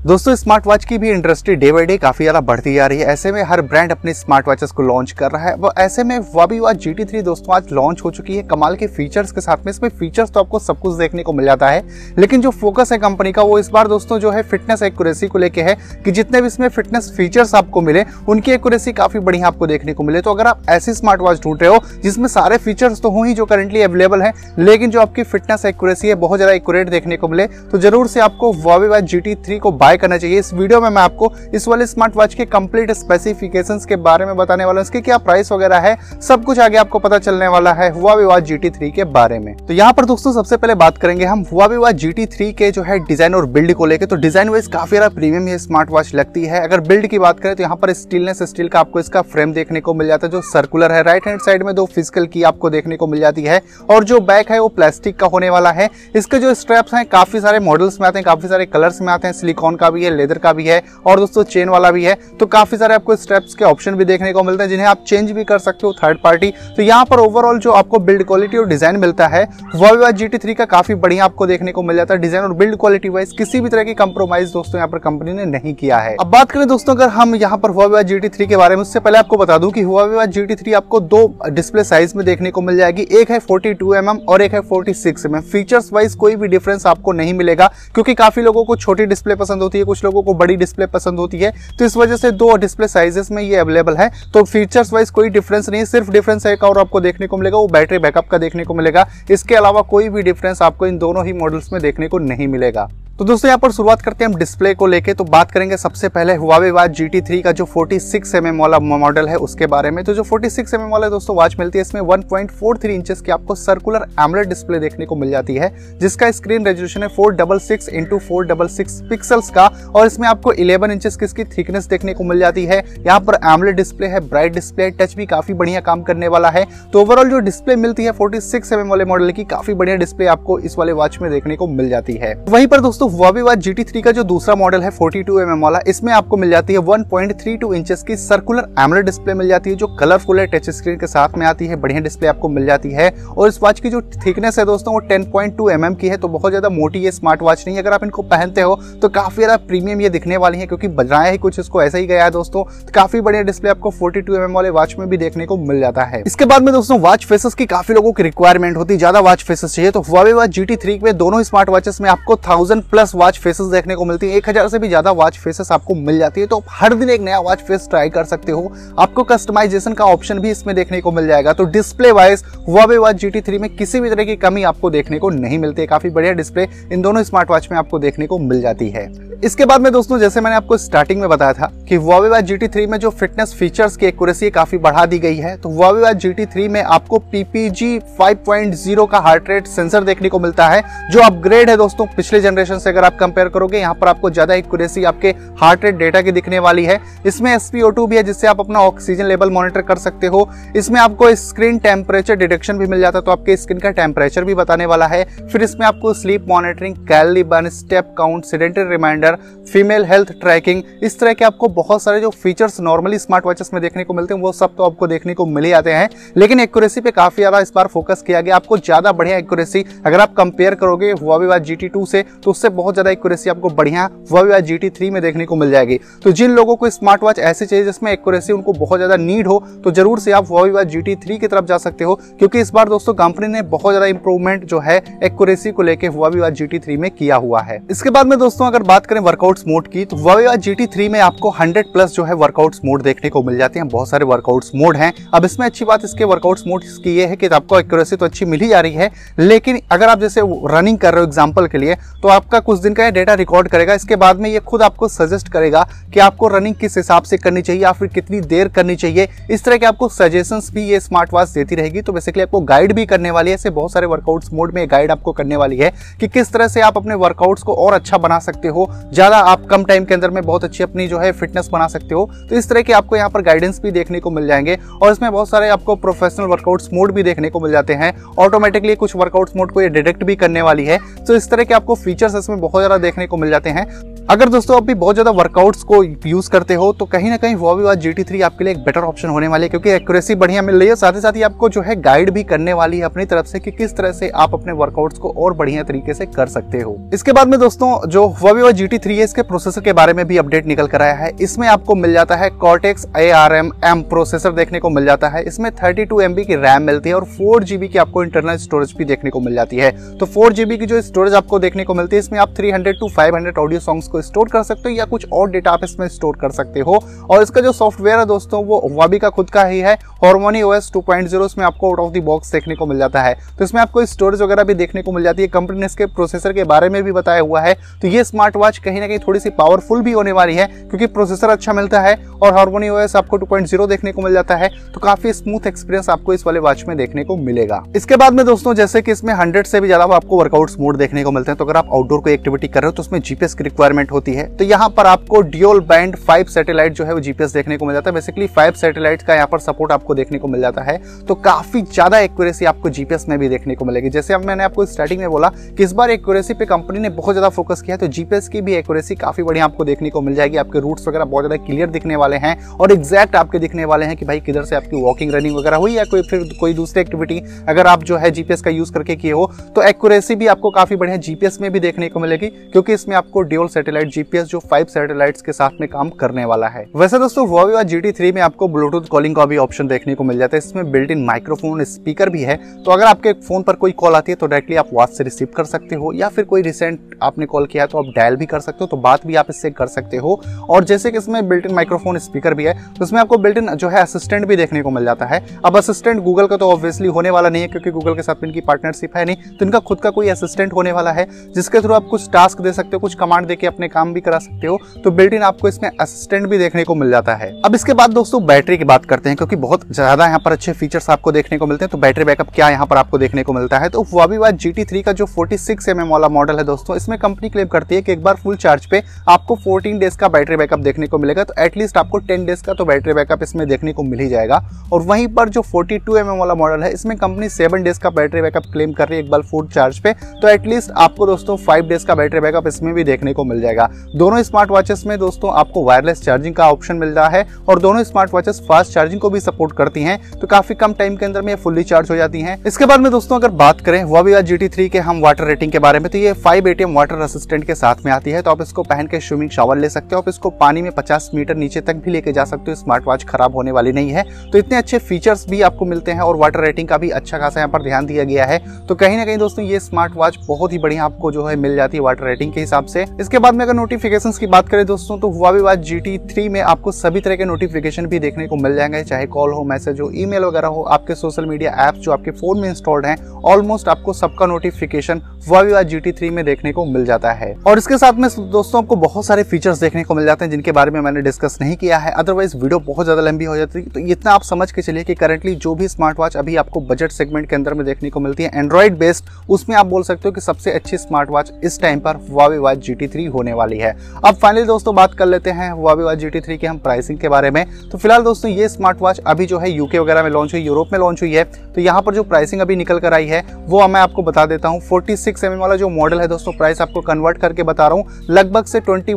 दोस्तों smart watch की भी इंडस्ट्री डे बाई डे काफ़ी ज़्यादा बढ़ती जा रही है। ऐसे में हर ब्रांड अपने स्मार्ट वॉचेस को लॉन्च कर रहा है। वो ऐसे में वाबी वॉच जी टी दोस्तों, आज लॉन्च हो चुकी है। कमाल के फीचर्स के साथ में इसमें फीचर्स तो आपको सब कुछ देखने को मिल जाता है। लेकिन जो फोकस है कंपनी का, वो इस बार दोस्तों जो है फिटनेस एक्यूरेसी को लेकर है कि जितने भी इसमें फिटनेस फीचर्स आपको मिले, उनकी एक्यूरेसी काफ़ी बढ़िया आपको देखने को मिले। तो अगर आप ऐसी स्मार्ट वॉच ढूंढ रहे हो, जिसमें सारे फीचर्स तो हो ही जो करंटली अवेलेबल है, लेकिन जो आपकी फिटनेस एक्यूरेसी है, बहुत ज़्यादा एक्यूरेट देखने को मिले तो ज़रूर से आपको वावी वॉच जी को बाय करना चाहिए। इस वीडियो में मैं आपको इस वाले स्मार्ट वॉच के कंप्लीट स्पेसिफिकेशन के बारे में बताने वाला हूँ। इसके क्या प्राइस वगैरह है, सब कुछ आगे आपको पता चलने वाला है हुआ वॉच जी टी के बारे में। तो यहाँ पर दोस्तों सबसे पहले बात करेंगे हम हुआ वॉच जी टी के जो है डिज़ाइन और बिल्ड को लेकर तो डिज़ाइन वाइज काफ़ी ज़्यादा प्रीमियम ये स्मार्ट वॉच लगती है। अगर बिल्ड की बात करें तो यहाँ पर स्टीलनेस स्टील का आपको इसका फ्रेम देखने को मिल जाता है, जो सर्कुलर है। राइट हैंड साइड में दो फ़िज़िकल की आपको देखने को मिल जाती है। और जो बैक है वो प्लास्टिक का होने वाला है। इसके जो स्ट्रैप्स हैं, काफ़ी सारे मॉडल्स में आते हैं, काफ़ी सारे कलर्स में आते हैं सिलिकॉन का भी है, लेदर का भी है और दोस्तों चेन वाला भी है। तो काफ़ी सारे आपको स्टेप्स के ऑप्शन भी देखने को मिलते हैं, जिन्हें आप चेंज भी कर सकते हो थर्ड पार्टी तो यहाँ पर ओवरऑल जो आपको बिल्ड क्वालिटी और डिज़ाइन मिलता है वह जी टी का काफ़ी बढ़िया आपको देखने को मिल जाता है डिज़ाइन और बिल्ड क्वालिटी वाइज किसी भी तरह की कंप्रोमाइज दोस्तों यहाँ पर कंपनी ने नहीं किया है। अब बात करें दोस्तों, अगर हम यहाँ पर हुआ जी टी के बारे में, उससे पहले आपको बता दूँ कि हुआ जी टी आपको दो डिस्प्ले साइज़ में देखने को मिल जाएगी, एक है 42 एम mm और एक है 46 एम mm फीचर्स वाइज कोई भी डिफरेंस आपको नहीं मिलेगा, क्योंकि काफ़ी लोगों को छोटी डिस्प्ले पसंद होती है, कुछ लोगों को बड़ी डिस्प्ले पसंद होती है तो इस वजह से दो डिस्प्ले साइजेस में ये अवेलेबल है। तो फीचर्स वाइज कोई डिफरेंस नहीं, सिर्फ़ डिफरेंस एक और आपको देखने को मिलेगा, वो बैटरी बैकअप का देखने को मिलेगा। इसके अलावा कोई भी डिफरेंस आपको इन दोनों ही मॉडल्स में देखने को नहीं मिलेगा। तो दोस्तों, यहाँ पर शुरुआत करते हैं हम डिस्प्ले को लेके। तो बात करेंगे सबसे पहले Huawei watch G T three का जो 46 सिक्स एम एम वाला मॉडल है, उसके बारे में। तो जो 46 सिक्स एम एम वाला दोस्तों वॉच मिलती है इसमें 1.43 पॉइंट इंचेस की आपको सर्कुलर एमलेट डिस्प्ले देखने को मिल जाती है, जिसका स्क्रीन रेजोल्यूशन है four double six into four double six pixels का, और इसमें आपको इलेवन इंचेस की इसकी थिकनेस देखने को मिल जाती है। यहाँ पर एमलेट डिस्प्ले है ब्राइट डिस्प्ले है टच भी काफ़ी बढ़िया काम करने वाला है। तो ओवरऑल जो डिस्प्ले मिलती है फोर्टी सिक्स mm वाले मॉडल की, काफ़ी बढ़िया डिस्प्ले आपको इस वाले वॉच में देखने को मिल जाती है। वहीं पर दोस्तों हुआवे वाच जी थ्री का जो दूसरा मॉडल है 42 टू mm वाला, इसमें आपको मिल जाती है 1.32 इंचेस की सर्कुलर एमलेट डिस्प्ले मिल जाती है, जो कलरफुल है टच स्क्रीन के साथ में आती है, बढ़िया डिस्प्ले आपको मिल जाती है। और इस वॉच की जो थिकनेस है दोस्तों, वो 10.2 पॉइंट mm की है तो बहुत ज़्यादा मोटी ये स्मार्ट वॉच नहीं है। अगर आप इनको पहनते हो तो काफ़ी ज़्यादा प्रीमियम ये दिखने वाली है, क्योंकि बनाया ही कुछ इसको ऐसा ही गया है दोस्तों। तो काफ़ी बढ़िया डिस्प्ले आपको फोर्टी टू mm वाले वॉच में भी देखने को मिल जाता है। इसके बाद में दोस्तों वॉच फेसेस की काफ़ी लोगों की रिक्वायरमेंट होती है, ज़्यादा वॉच फेसेस चाहिए तो हुआवे वॉच जी टी में दोनों स्मार्ट वॉचेस में आपको थाउज़ेंड प्लस वॉच फेसेस देखने को मिलती है। एक हज़ार से भी ज़्यादा वॉच फेसेस आपको मिल जाती है। तो आप हर दिन एक नया वॉच फेस ट्राई कर सकते हो। आपको कस्टमाइजेशन का ऑप्शन भी इसमें देखने को मिल जाएगा। तो display wise Huawei watch G T में किसी भी तरह की कमी आपको देखने को नहीं मिलती है। काफ़ी बढ़िया डिस्प्ले इन दोनों स्मार्ट वॉच में आपको देखने को मिल जाती है। इसके बाद में दोस्तों, जैसे मैंने आपको स्टार्टिंग में बताया था कि Huawei Watch GT3 में जो फिटनेस फीचर्स की एक्यूरेसी काफ़ी बढ़ा दी गई है। तो Huawei Watch GT3 में आपको PPG 5.0 का हार्ट रेट सेंसर देखने को मिलता है, जो अपग्रेड है दोस्तों पिछले जनरेशन से अगर आप कंपेयर करोगे, यहाँ पर आपको ज़्यादा एक्यूरेसी आपके हार्ट रेट डेटा की दिखने वाली है। इसमें एसपीओ भी है, जिससे आप अपना ऑक्सीजन लेवल मॉनिटर कर सकते हो। इसमें आपको स्क्रीन टेम्परेचर डिटेक्शन भी मिल जाता है तो आपके स्किन का टेम्परेचर भी बताने वाला है। फिर इसमें आपको sleep monitoring calorie burn step count sedentary reminder female health tracking इस तरह के आपको बहुत सारे जो फीचर्स नॉर्मली स्मार्ट वॉचेस में देखने को मिलते हैं, वो सब तो आपको देखने को मिल आते हैं। लेकिन एक्यूरेसी पे काफ़ी ज़्यादा इस बार फोकस किया गया, आपको ज़्यादा बढ़िया एक्यूरेसी अगर आप कंपेयर करोगे हुआवी वाच जी से तो उससे बहुत ज़्यादा एक्यूरेसी आपको बढ़िया हुआवी वाच जी में देखने को मिल जाएगी। तो जिन लोगों को स्मार्ट वॉच ऐसी चाहिए जिसमें एक्यूरेसी उनको बहुत ज़्यादा नीड हो तो ज़रूर से आप हुआवी वाच जी की तरफ़ जा सकते हो, क्योंकि इस बार दोस्तों कंपनी ने बहुत ज़्यादा इंप्रूवमेंट जो है एक्यूरेसी को लेकर हुआवी वाच जी में किया हुआ है। इसके बाद में दोस्तों अगर बात करें वर्कआउट्स मोड की तो वोया जी में आपको 100 प्लस जो है वर्कआउट्स मोड देखने को मिल जाते हैं। बहुत सारे वर्कआउट्स मोड हैं। अब इसमें अच्छी बात इसके वर्कआउट्स मोड की ये है कि आपको एक्यूरेसी तो अच्छी मिल ही जा रही है, लेकिन अगर आप जैसे रनिंग कर रहे हो एग्ज़ाम्पल के लिए तो आपका कुछ दिन का डेटा रिकॉर्ड करेगा। इसके बाद में ये खुद आपको सजेस्ट करेगा कि आपको रनिंग किस हिसाब से करनी चाहिए या फिर कितनी देर करनी चाहिए। इस तरह के आपको सजेशन भी ये स्मार्ट वॉच देती रहेगी। तो बेसिकली आपको गाइड भी करने वाली है। ऐसे बहुत सारे वर्कआउट्स मोड में गाइड आपको करने वाली है कि किस तरह से आप अपने वर्कआउट्स को और अच्छा बना सकते हो। ज़्यादा आप कम टाइम के अंदर में बहुत अच्छी अपनी जो है फिटनेस बना सकते हो। तो इस तरह के आपको यहाँ पर गाइडेंस भी देखने को मिल जाएँगे और इसमें बहुत सारे आपको प्रोफेशनल वर्कआउट्स मोड भी देखने को मिल जाते हैं। ऑटोमेटिकली कुछ वर्कआउट्स मोड को ये डिटेक्ट भी करने वाली है। तो इस तरह के आपको फीचर्स इसमें बहुत ज़्यादा देखने को मिल जाते हैं। अगर दोस्तों आप भी बहुत ज़्यादा वर्कआउट्स को यूज़ करते हो तो कहीं ना कहीं वॉवी वाच जी थ्री आपके लिए एक बेटर ऑप्शन होने वाली है, क्योंकि एक्यूरेसी बढ़िया मिल रही है। साथ ही साथ ही आपको जो है गाइड भी करने वाली है अपनी तरफ़ से कि किस तरह से आप अपने वर्कआउट्स को और बढ़िया तरीके से कर सकते हो। इसके बाद में दोस्तों, जो वॉवी वाच जी टी है, इसके प्रोसेसर के बारे में भी अपडेट निकल कर आया है। इसमें आपको मिल जाता है Cortex A R M M processor देखने को मिल जाता है। इसमें थर्टी टू एमबी की रैम मिलती है और फोर जीबी की आपको इंटरनल स्टोरेज भी देखने को मिल जाती है। तो फोर जीबी की जो स्टोरेज आपको देखने को मिलती है, इसमें आप three hundred to five hundred audio songs को स्टोर कर सकते हो या कुछ और डेटा आप इसमें स्टोर कर सकते हो। और इसका जो सॉफ्टवेयर है दोस्तों, वो वाबी का खुद का ही है। हॉर्मोनी ओएस 2.0 इसमें आपको आउट ऑफ़ द बॉक्स देखने को मिल जाता है। तो इसमें आपको स्टोरेज वगैरह भी देखने को मिल जाती है। कंपनी ने इसके प्रोसेसर के बारे में भी बताया हुआ है। तो ये स्मार्ट वॉच कहीं ना कहीं थोड़ी सी पावरफुल भी होने वाली है, क्योंकि प्रोसेसर अच्छा मिलता है और हार्मोनी ओएस आपको 2.0 देखने को मिल जाता है। तो काफ़ी स्मूथ एक्सपीरियंस आपको इस वाले वॉच में देखने को मिलेगा। इसके बाद में दोस्तों, जैसे कि इसमें हंड्रेड से भी ज़्यादा आपको वर्कआउट मोड देखने को मिलते हैं। तो अगर आप आउटडोर कोई एक्टिविटी कर रहे हो तो उसमें जीपीएस की रिक्वायरमेंट होती है। तो यहाँ पर आपको डियोल बैंड फाइव सैटेलाइट जो है वो जीपीएस देखने को मिल जाता है। बेसिकली फाइव सैटेलाइट का यहाँ पर सपोर्ट आपको देखने को मिल जाता है। तो काफ़ी ज़्यादा एक्यूरेसी आपको जीपीएस में भी देखने को मिलेगी। जैसे अब मैंने आपको स्टार्टिंग में बोला कि इस बार एक्यूरेसी पे कंपनी ने बहुत ज़्यादा फोकस किया तो जीपीएस की भी एक्यूरेसी काफ़ी बढ़िया आपको देखने को मिल जाएगी। आपके रूट्स वगैरह बहुत ज़्यादा क्लियर दिखने वाले हैं और एग्जैक्ट आपके दिखने वाले हैं कि भाई किधर से आपकी वॉकिंग रनिंग वगैरह हुई या कोई फिर कोई दूसरी एक्टिविटी अगर आप जो है जीपीएस का यूज़ करके किए हो तो एक्यूरेसी भी आपको काफ़ी बढ़िया जीपीएस में भी देखने को मिलेगी, क्योंकि इसमें आपको ड्यूल सैटेलाइट जीपीएस जो फाइव सैटेलाइट्स के साथ में काम करने वाला है। वैसे दोस्तों वोविवा जी टी में आपको ब्लूटूथ कॉलिंग का भी ऑप्शन देखने को मिल जाता है। इसमें बिल्ट इन माइक्रोफोन स्पीकर भी है। तो अगर आपके फ़ोन पर कोई कॉल आती है तो डायरेक्टली आप वॉच से रिसीव कर सकते हो, या फिर कोई रिसेंट आपने कॉल किया तो आप डायल भी कर सकते हो। तो बात भी आप इससे कर सकते हो। और जैसे कि इसमें बिल्ट इन माइक्रोफोन स्पीकर भी है। तो इसमें आपको बिल्ट इन जो है असिस्टेंट भी देखने को मिल जाता है। अब असिस्टेंट गूगल का तो ऑब्वियसली होने वाला नहीं है, क्योंकि गूगल के साथ इनकी पार्टनरशिप है नहीं। तो इनका खुद का कोई असिस्टेंट होने वाला है, जिसके थ्रू आप कुछ टास्क दे सकते हो, कुछ कमांड देके अपने काम भी करा सकते हो तो बिल्ट इन आपको इसमें असिस्टेंट भी देखने को मिल जाता है। अब इसके बाद दोस्तों बैटरी की बात करते हैं, क्योंकि बहुत ज़्यादा यहाँ पर अच्छे फीचर्स आपको देखने को मिलते हैं तो बैटरी बैकअप क्या यहाँ पर आपको देखने को मिलता है? तो वाबी वाद जी टी का जो फोर्टी सिक्स वाला मॉडल है दोस्तों, इसमें कंपनी क्लेम करती है कि एक बार फुल चार्ज पे आपको फोर्टीन डेज़ का बैटरी बैकअप देखने को मिलेगा तो एटलीस्ट आपको टेन डेज़ का तो बैटरी बैकअप इसमें देखने को मिल ही जाएगा। और वहीं पर जो फोर्टी टू वाला मॉडल है, इसमें कंपनी सेवन डेज़ का बैटरी बैकअप क्लेम कर रही है एक बार फुल चार्ज पे तो एटलीस्ट आपको दोस्तों फाइव डेज़ का बैटरी बैकअप इसमें भी देखने को मिल जाएगा। दोनों स्मार्ट वॉचेस में दोस्तों आपको वायरलेस चार्जिंग का ऑप्शन मिल रहा है और दोनों स्मार्ट वॉचेस फास्ट चार्जिंग को भी सपोर्ट करती हैं तो काफ़ी कम टाइम के अंदर में फुल्ली चार्ज हो जाती हैं। इसके बाद में दोस्तों अगर बात करें वो भी जी टी के हम वाटर रेटिंग के बारे में तो ये फाइव एटीएम वाटर असिस्टेंट के साथ में आती है तो आप इसको पहन के स्विमिंग शावर ले सकते हो। आप इसको पानी में पचास मीटर नीचे तक भी लेके जा सकते हो स्मार्ट वॉच खराब होने वाली नहीं है। तो इतने अच्छे फीचर्स भी आपको मिलते हैं और वाटर रेटिंग का भी अच्छा खासा यहाँ पर ध्यान दिया गया है। तो कहीं ना कहीं दोस्तों ये स्मार्ट वॉच बहुत ही बढ़िया आपको जो है मिल जाती है वाटर रेटिंग के हिसाब से। इसके बाद में अगर नोटिफिकेशन की बात करें दोस्तों तो हुआ भी बात जी टी में आपको सभी तरह के नोटिफिकेशन भी देखने को मिल जाएँगे, चाहे कॉल हो मैसेज हो ईमेल वगैरह हो, आपके सोशल मीडिया ऐप्स जो आपके फ़ोन में इंस्टॉल्ड हैं ऑलमोस्ट आपको सबका नोटिफिकेशन हुआ भी बात जी टी में देखने को मिल जाता है। और इसके साथ में दोस्तों, आपको बहुत सारे फीचर्स देखने को मिल जाते हैं जिनके बारे में मैंने डिस्कस नहीं किया है। अदरवाइज़ वीडियो बहुत ज़्यादा लंबी हो जाती है तो इतना आप समझ के चलिए कि करंटली जो भी स्मार्ट वॉच अभी आपको बजट सेगमेंट के अंदर में देखने को मिलती है एंड्रॉइड बेस्ड उसमें आप बोल सकते हो कि सबसे अच्छी स्मार्ट वॉच इस टाइम पर हुआवी वॉच जी होने वाली है। अब फाइनली दोस्तों बात कर लेते हैं हुआवी वाच जी के हम प्राइसिंग के बारे में। तो फ़िलहाल दोस्तों ये स्मार्ट वॉच अभी जो है यूके वगैरह में लॉन्च हुई यूरोप में लॉन्च हुई है। तो यहाँ पर जो प्राइसिंग अभी निकल कर आई है, वो मैं आपको बता देता हूँ। फोर्टी सिक्स वाला जो मॉडल है दोस्तों प्राइस आपको कन्वर्ट करके बता रहा हूँ। लगभग से ट्वेंटी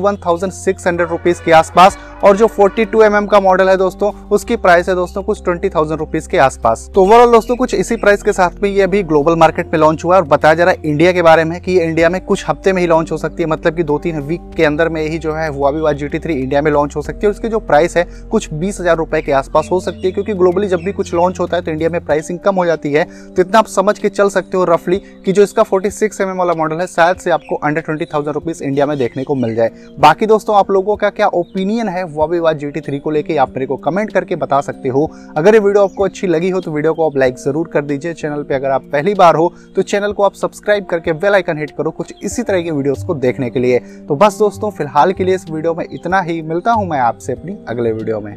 के आसपास। और जो 42 टू mm का मॉडल है दोस्तों, उसकी प्राइस है दोस्तों कुछ ट्वेंटी थाउज़ेंड रुपीज़ के आसपास। तो ओवरऑल दोस्तों, कुछ इसी प्राइस के साथ में ये अभी ग्लोबल मार्केट में लॉन्च हुआ और बताया जा रहा है इंडिया के बारे में कि ये इंडिया में कुछ हफ़्ते में ही लॉन्च हो सकती है मतलब कि दो तीन वीक के अंदर में ही जो है Huawei G T India में लॉन्च हो सकती है उसकी जो प्राइस है कुछ बीस हज़ार रुपए के आसपास हो सकती है, क्योंकि ग्लोबली जब भी कुछ लॉन्च होता है तो इंडिया में प्राइसिंग कम हो जाती है। तो इतना आप समझ के चल सकते हो रफली कि जो इसका फोर्टी सिक्स mm वाला मॉडल है, शायद से आपको under twenty thousand rupees India में देखने को मिल जाए। बाकी दोस्तों, आप लोगों का क्या ओपिनियन है? वो भी बात जी टी को लेके आप मेरे को कमेंट करके बता सकते हो। अगर ये वीडियो आपको अच्छी लगी हो तो वीडियो को आप लाइक ज़रूर कर दीजिए। चैनल पे अगर आप पहली बार हो तो चैनल को आप सब्सक्राइब करके बेल आइकन हिट करो कुछ इसी तरह के वीडियोस को देखने के लिए। तो बस दोस्तों, फ़िलहाल के लिए इस वीडियो में इतना ही। मिलता हूँ मैं आपसे अपनी अगले वीडियो में।